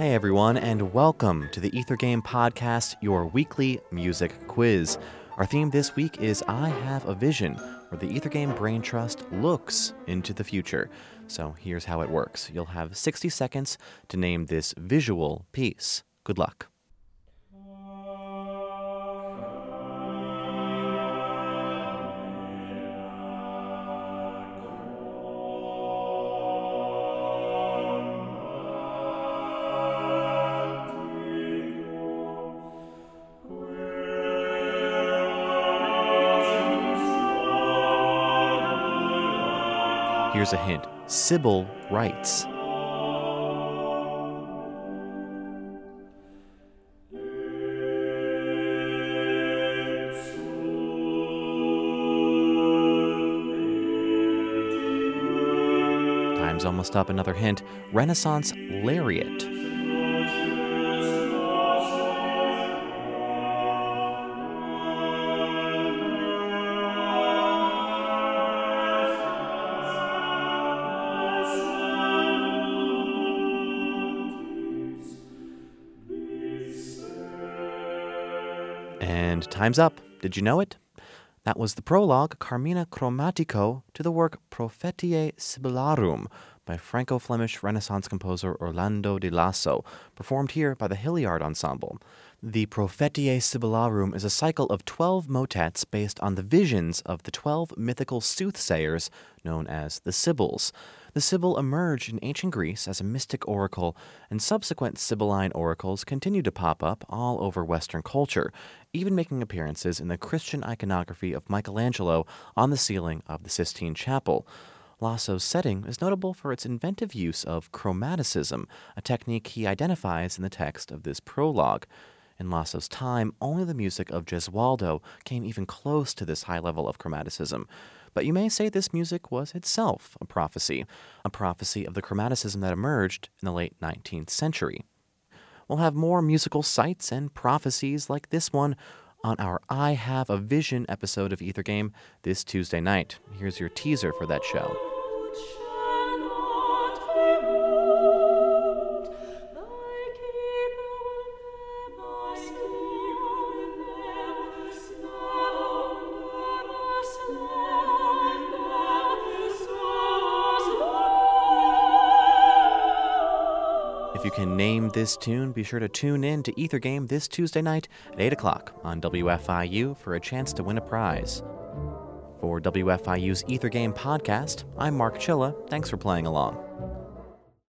Hey everyone, and welcome to the Ether Game Podcast, your weekly music quiz. Our theme this week is I Have a Vision, where the Ether Game Brain Trust looks into the future. So here's how it works you'll have 60 seconds to name this visual piece. Good luck. Here's a hint Sybil writes. Time's almost up. Another hint Renaissance lariat. And time's up. Did you know it? That was the prologue, Carmina Chromatico, to the work Prophetiae Sibyllarum by Franco Flemish Renaissance composer Orlando di Lasso, performed here by the Hilliard Ensemble. The Prophetiae Sibyllarum is a cycle of 12 motets based on the visions of the 12 mythical soothsayers known as the Sibyls. The Sibyl emerged in ancient Greece as a mystic oracle, and subsequent Sibylline oracles continue to pop up all over Western culture, even making appearances in the Christian iconography of Michelangelo on the ceiling of the Sistine Chapel. Lasso's setting is notable for its inventive use of chromaticism, a technique he identifies in the text of this prologue. In Lasso's time, only the music of Gesualdo came even close to this high level of chromaticism. But you may say this music was itself a prophecy, a prophecy of the chromaticism that emerged in the late 19th century. We'll have more musical sights and prophecies like this one on our I Have a Vision episode of Ether Game this Tuesday night. Here's your teaser for that show. If you can name this tune, be sure to tune in to Ether Game this Tuesday night at 8 o'clock on WFIU for a chance to win a prize. For WFIU's Ether Game podcast, I'm Mark Chilla. Thanks for playing along.